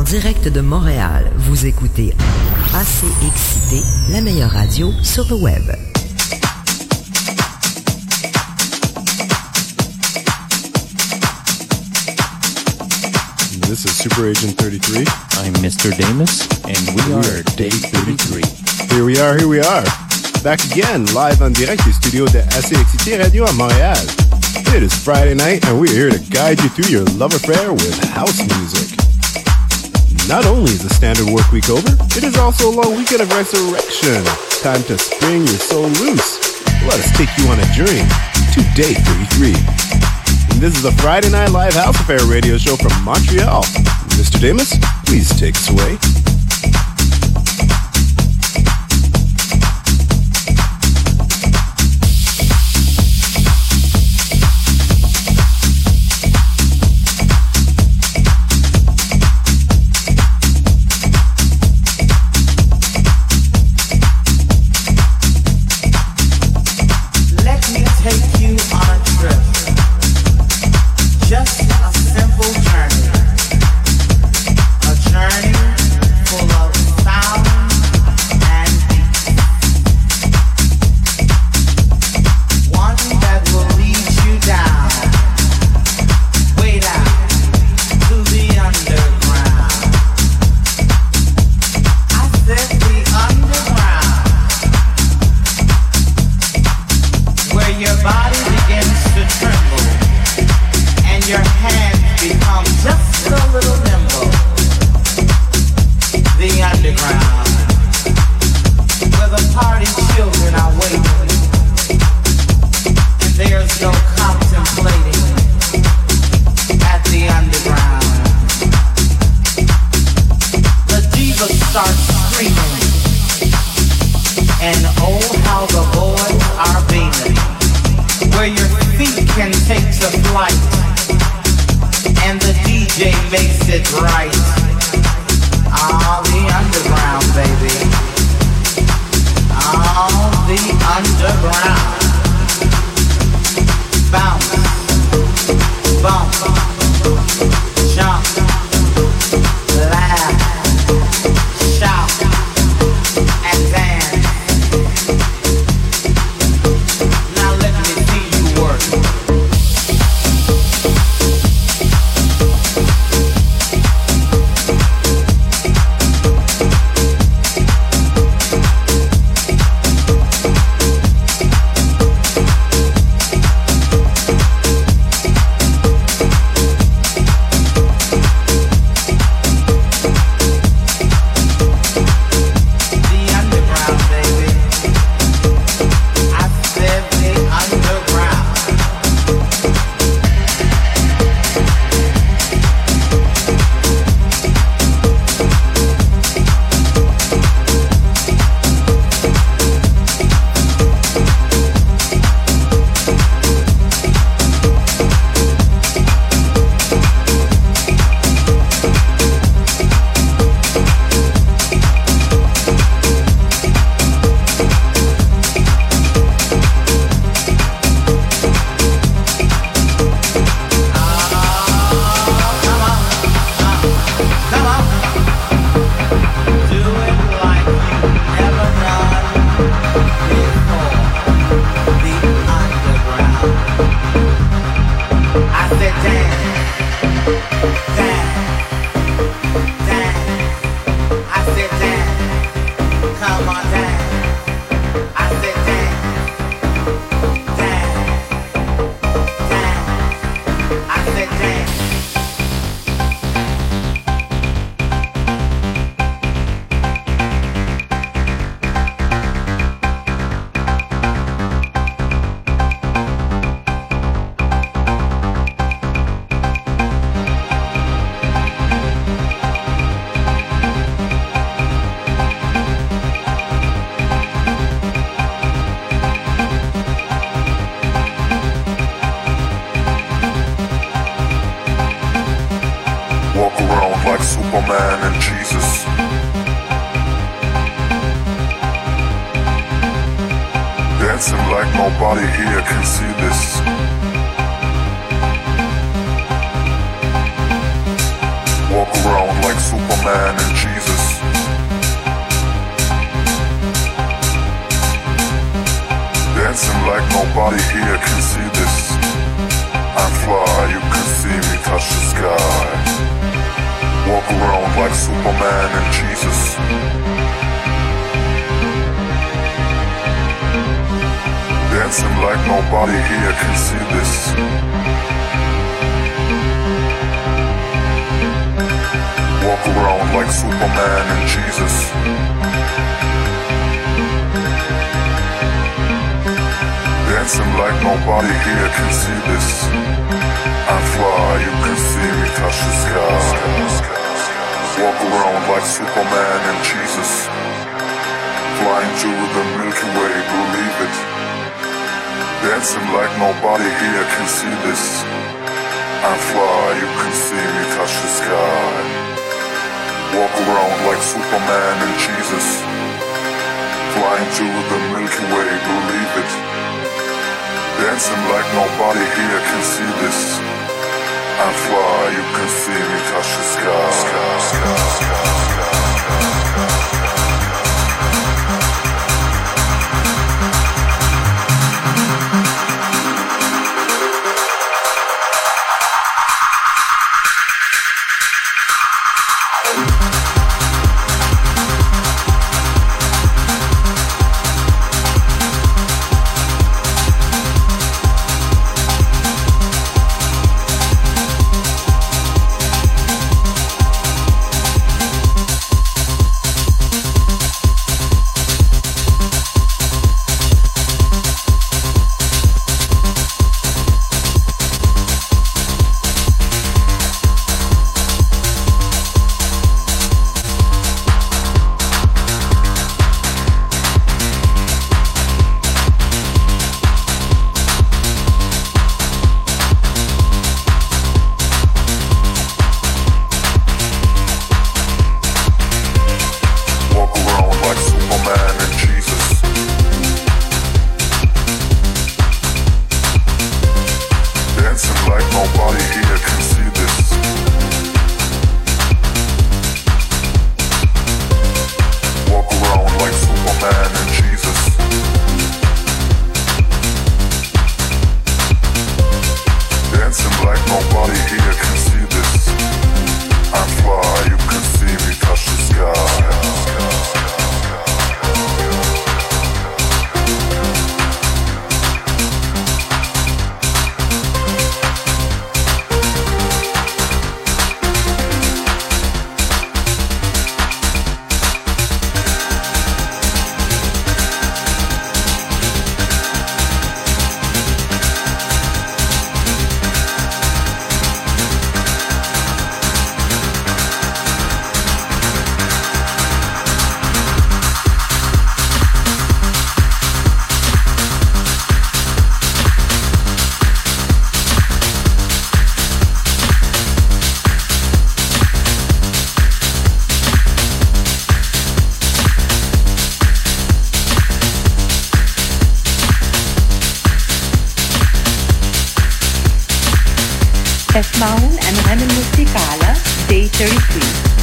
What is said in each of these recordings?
En direct de Montréal, vous écoutez AC Excité, la meilleure radio sur le web. This is Super Agent 33. I'm Mr. Damus, and we are Day 33. Here we are, here we are. Back again, live en direct du studio de AC Excité Radio à Montréal. It is Friday night, and we're here to guide you through your love affair with house music. Not only is the standard work week over, it is also a long weekend of resurrection. Time to spring your soul loose. Let us take you on a journey to day 33. And this is a Friday Night Live House Affair radio show from Montreal. Mr. Daymus, please take us away. Flying through the Milky Way, believe it. Dancing like nobody here can see this. I fly, you can see me touch the sky. Walk around like Superman and Jesus. Flying through the Milky Way, believe it. Dancing like nobody here can see this. I fly, you can see me touch the sky. sky, sky, sky Day 33.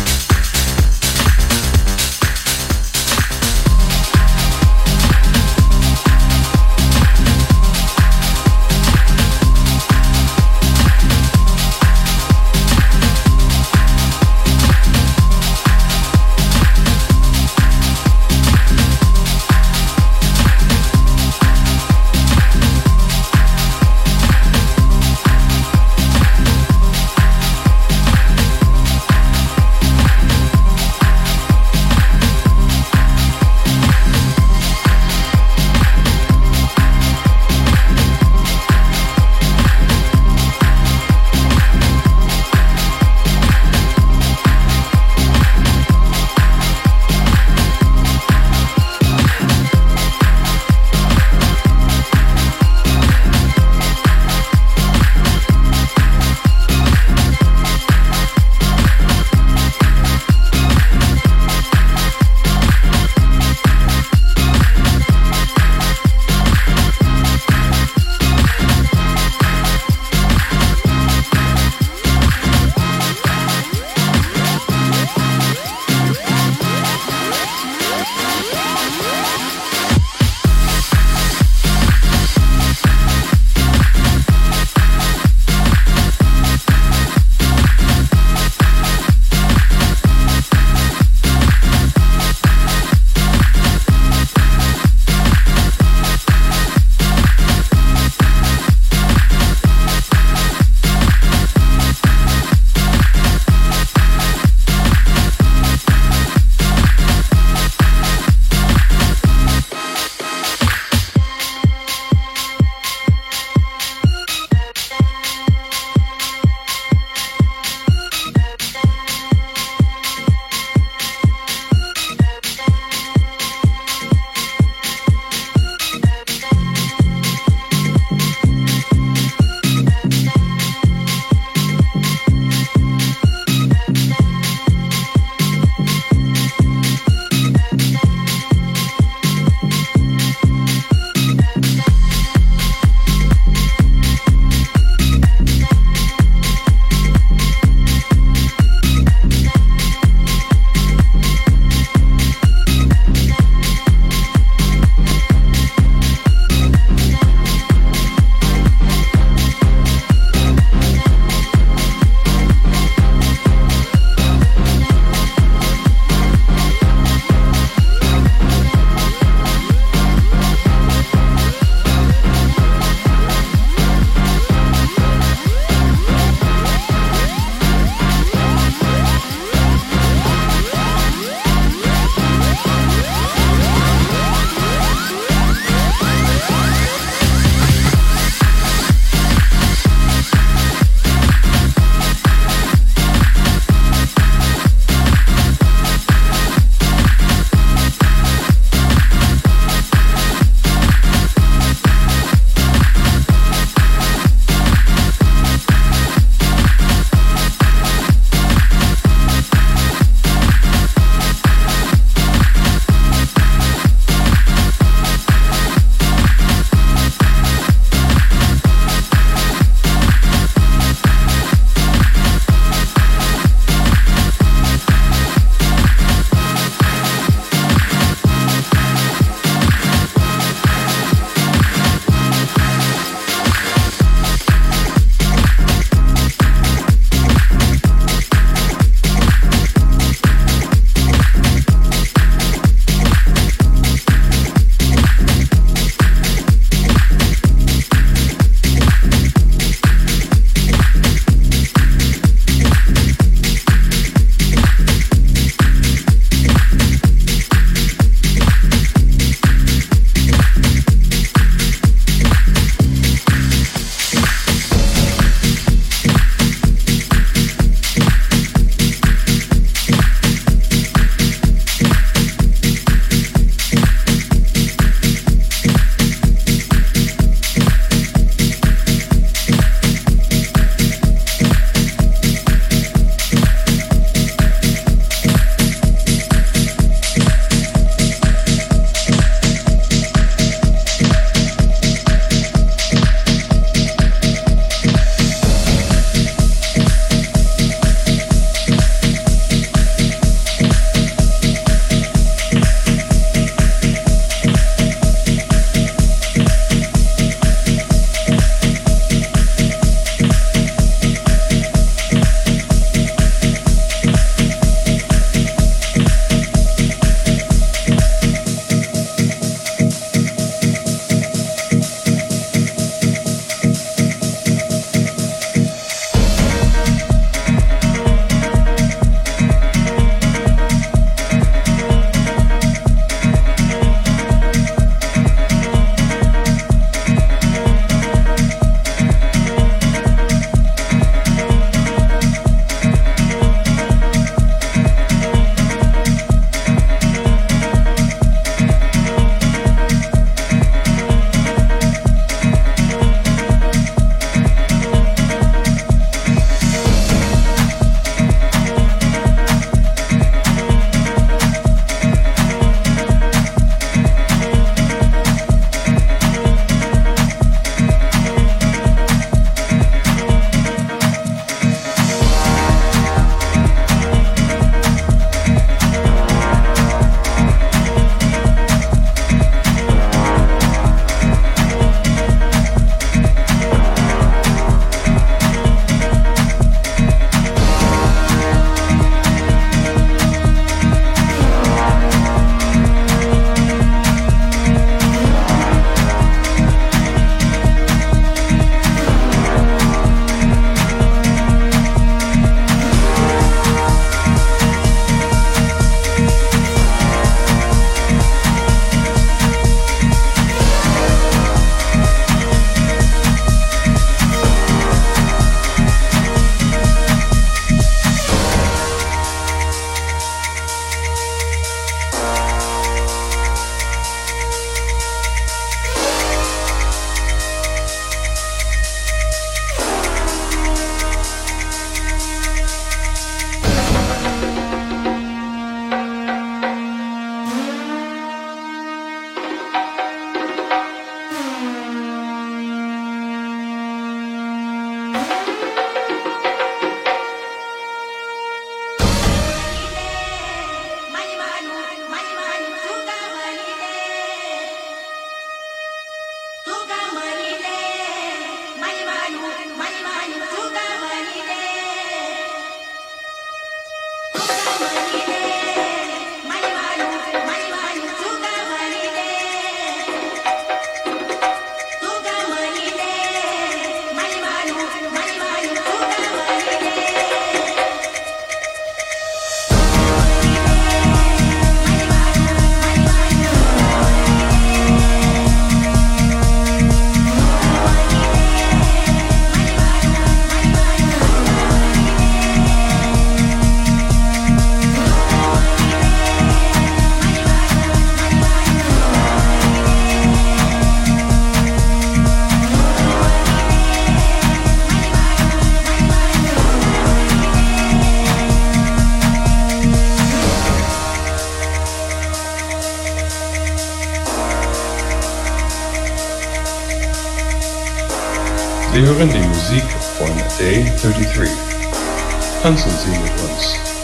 Tanzen Sie mit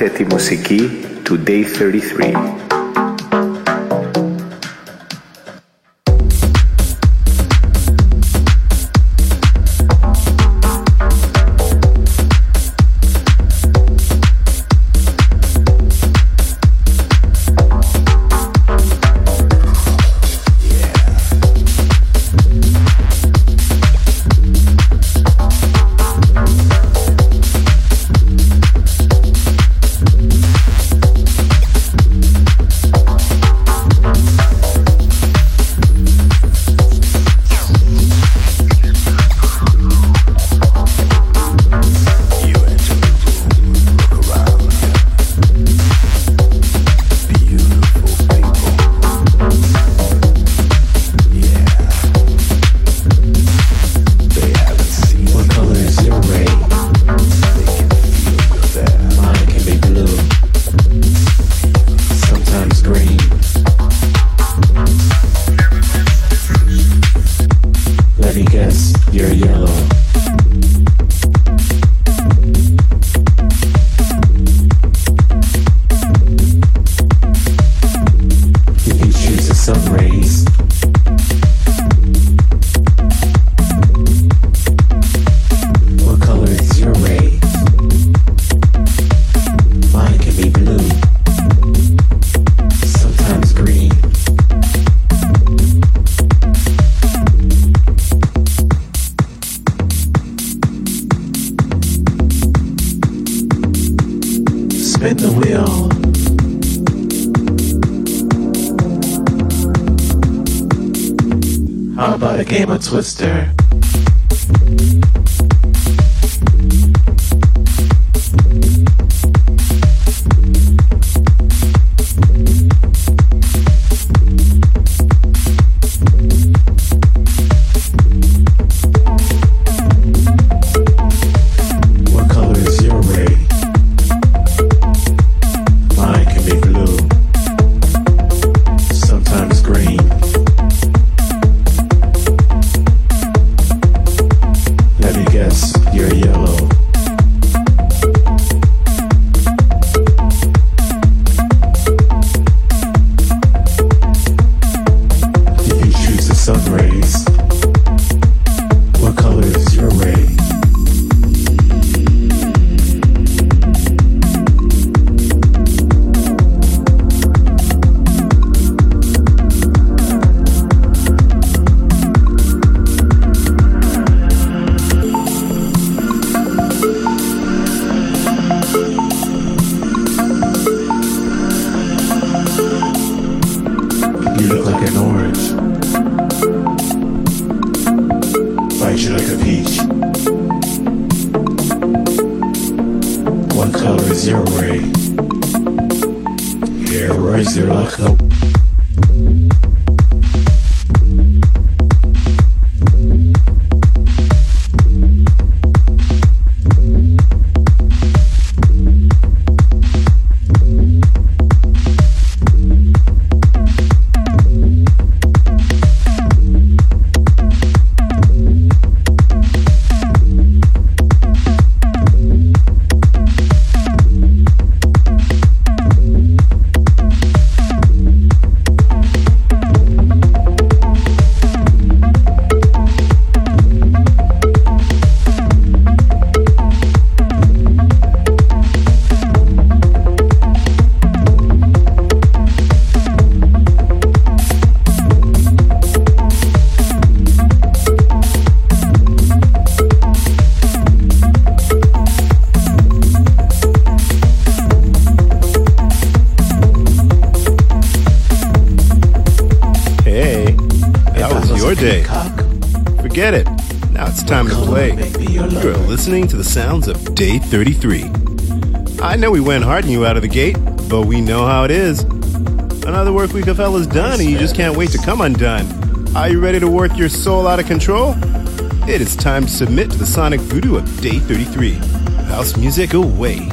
Akuteti Musiki to day 33. Twister. 33. I know we went hard on you out of the gate, but we know how it is. Another work week of hell is done, and you just can't wait to come undone. Are you ready to work your soul out of control? It is time to submit to the sonic voodoo of Day 33. House music away.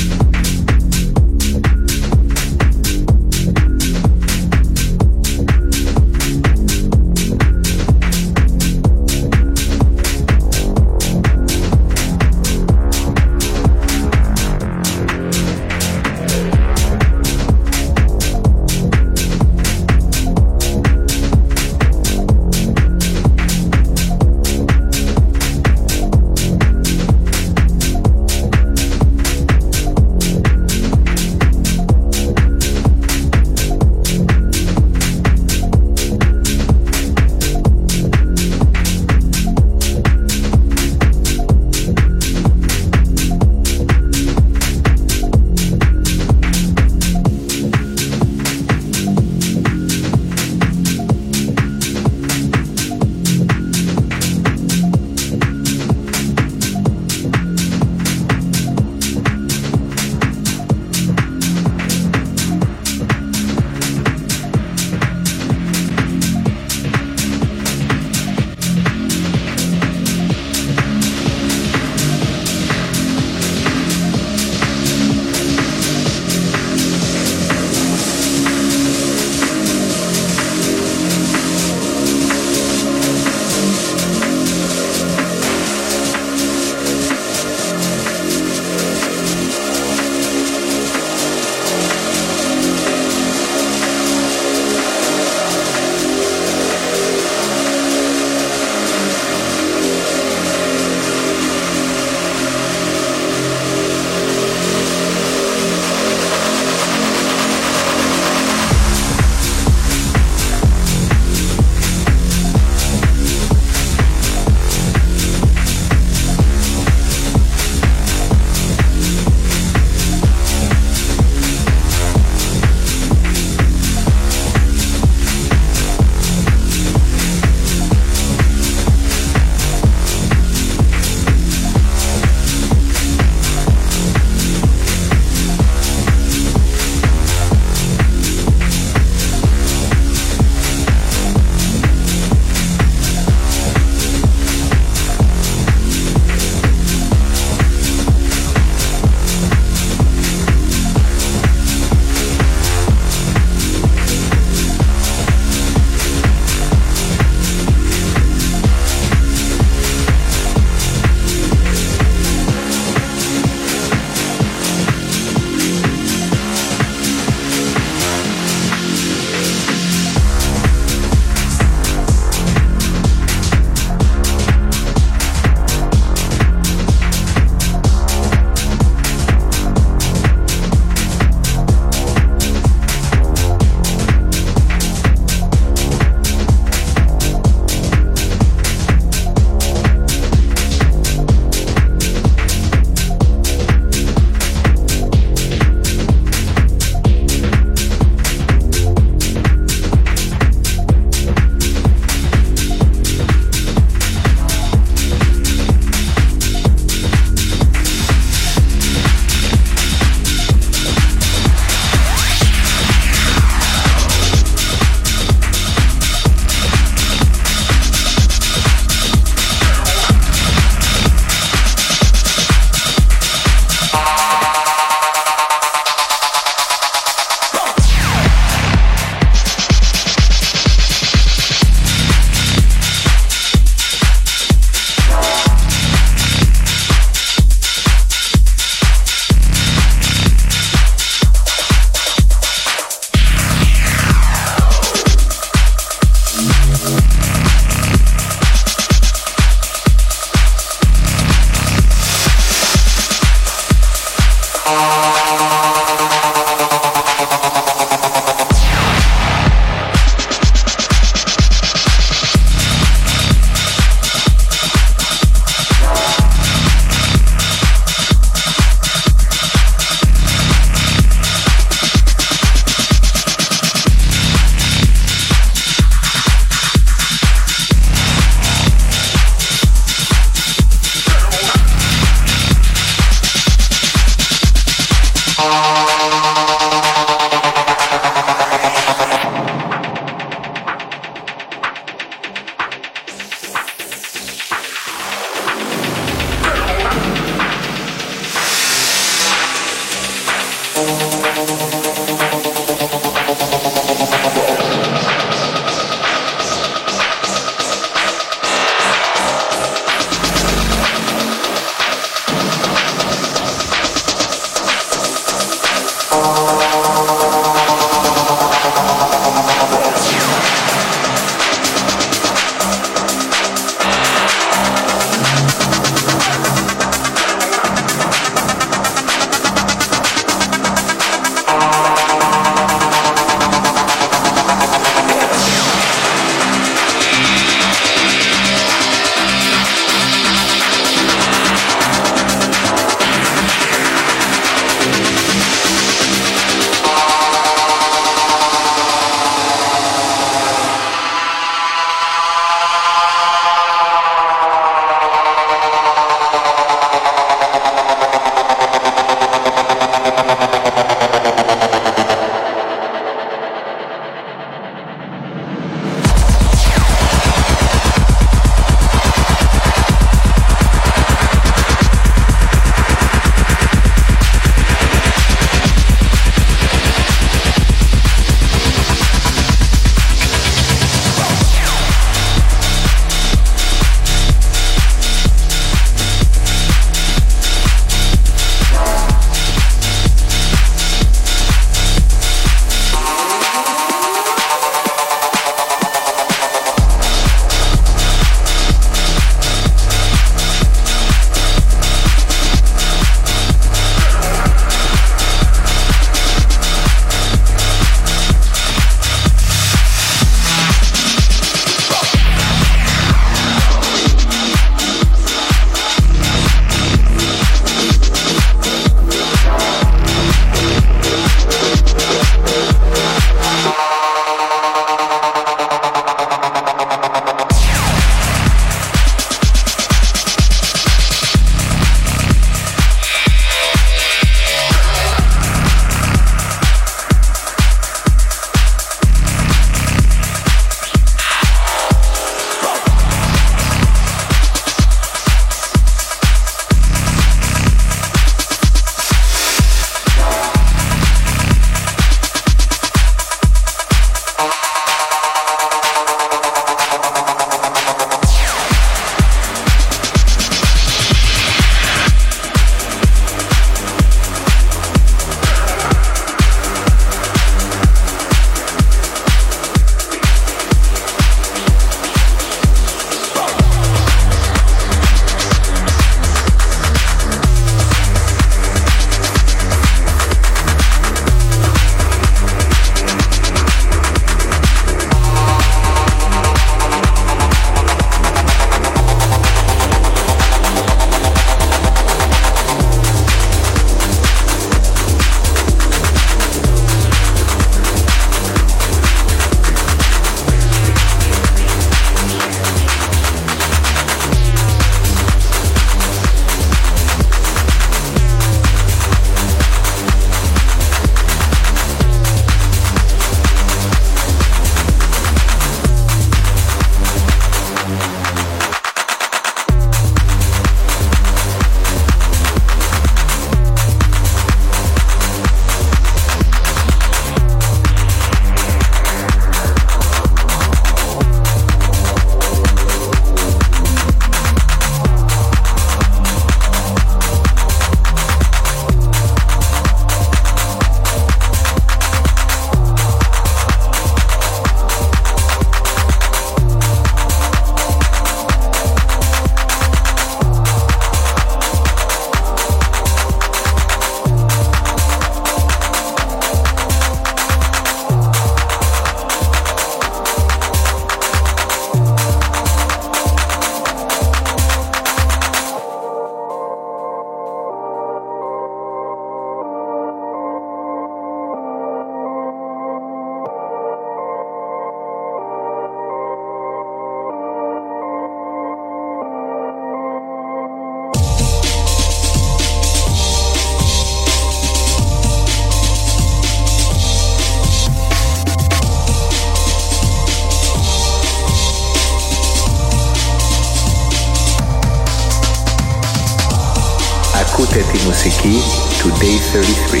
33.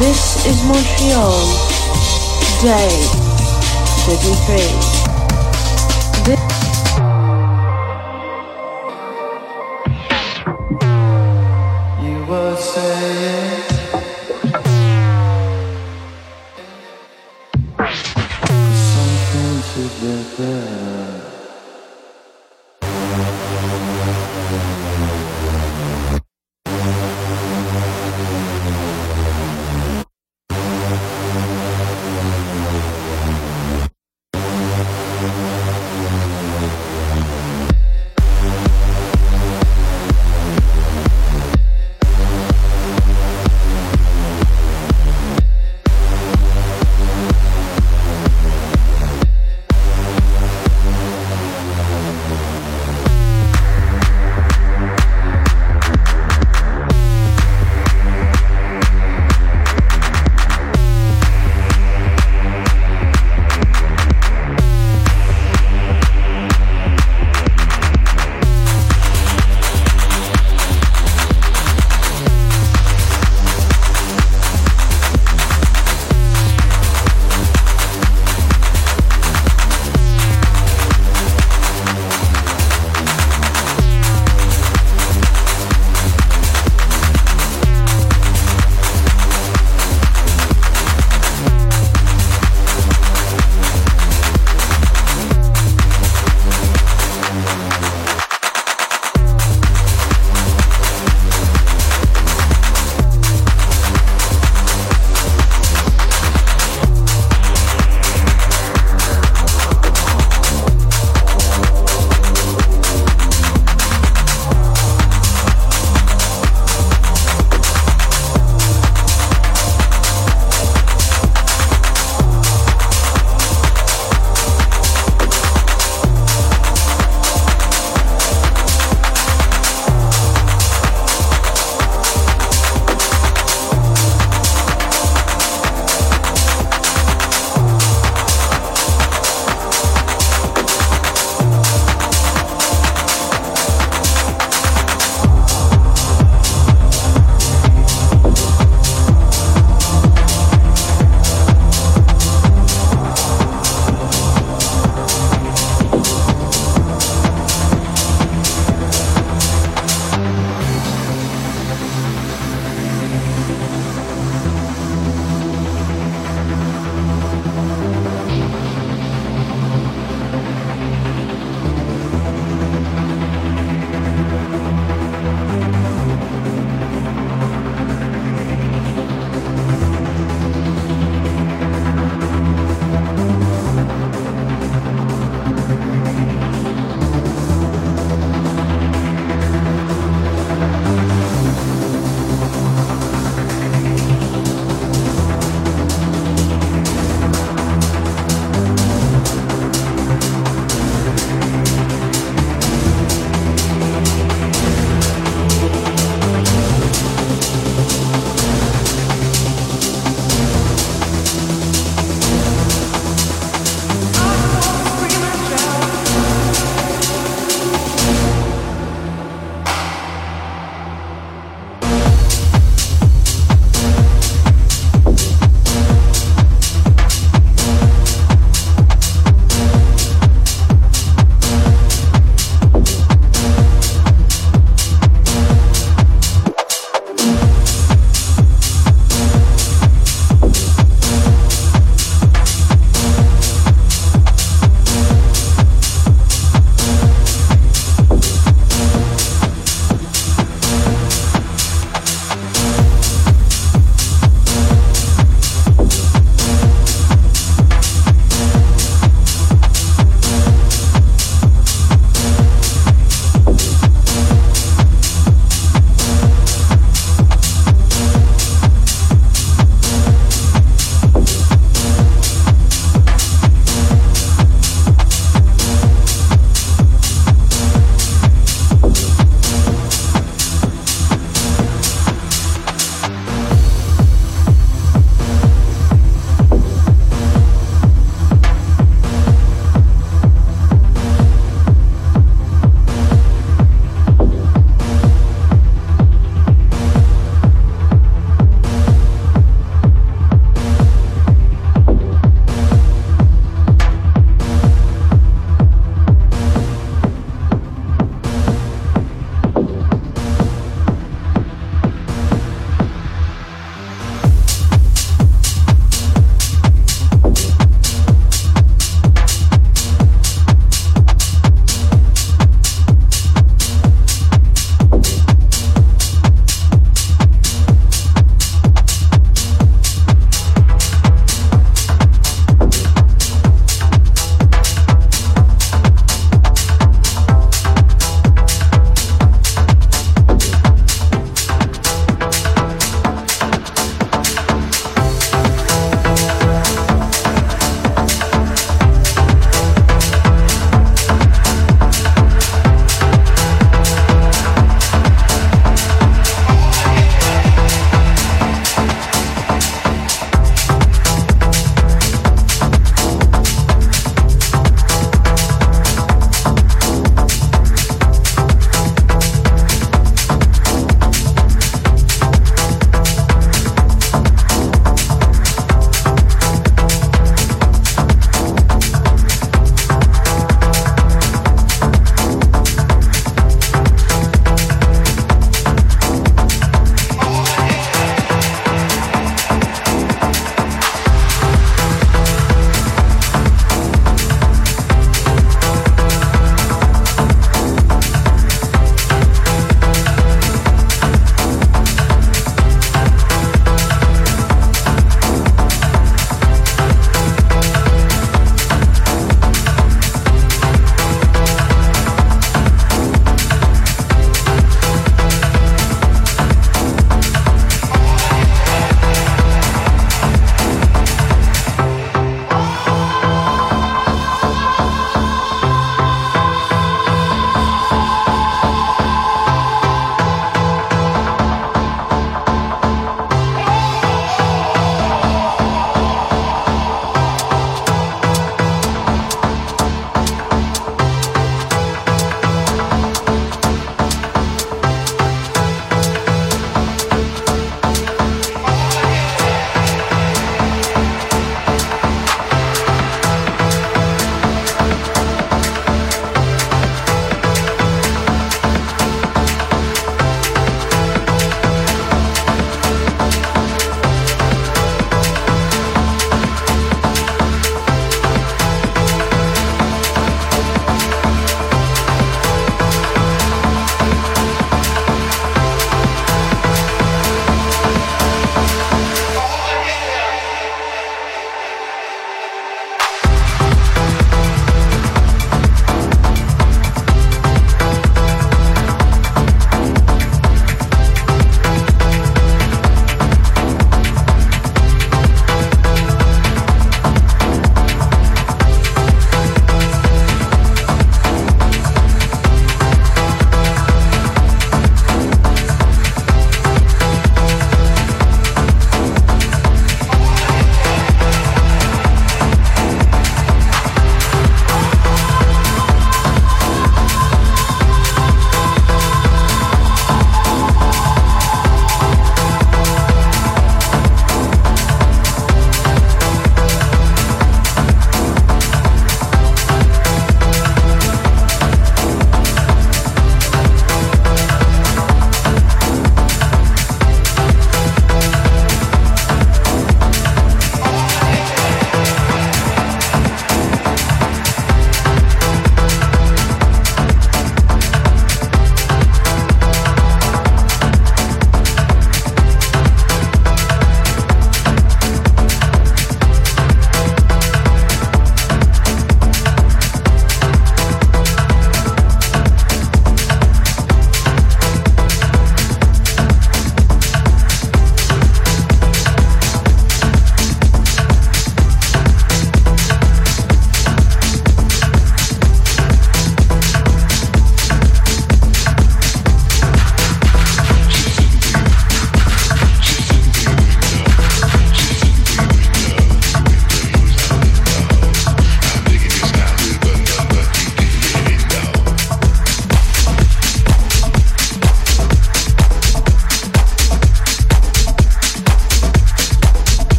This is Montreal, day 33.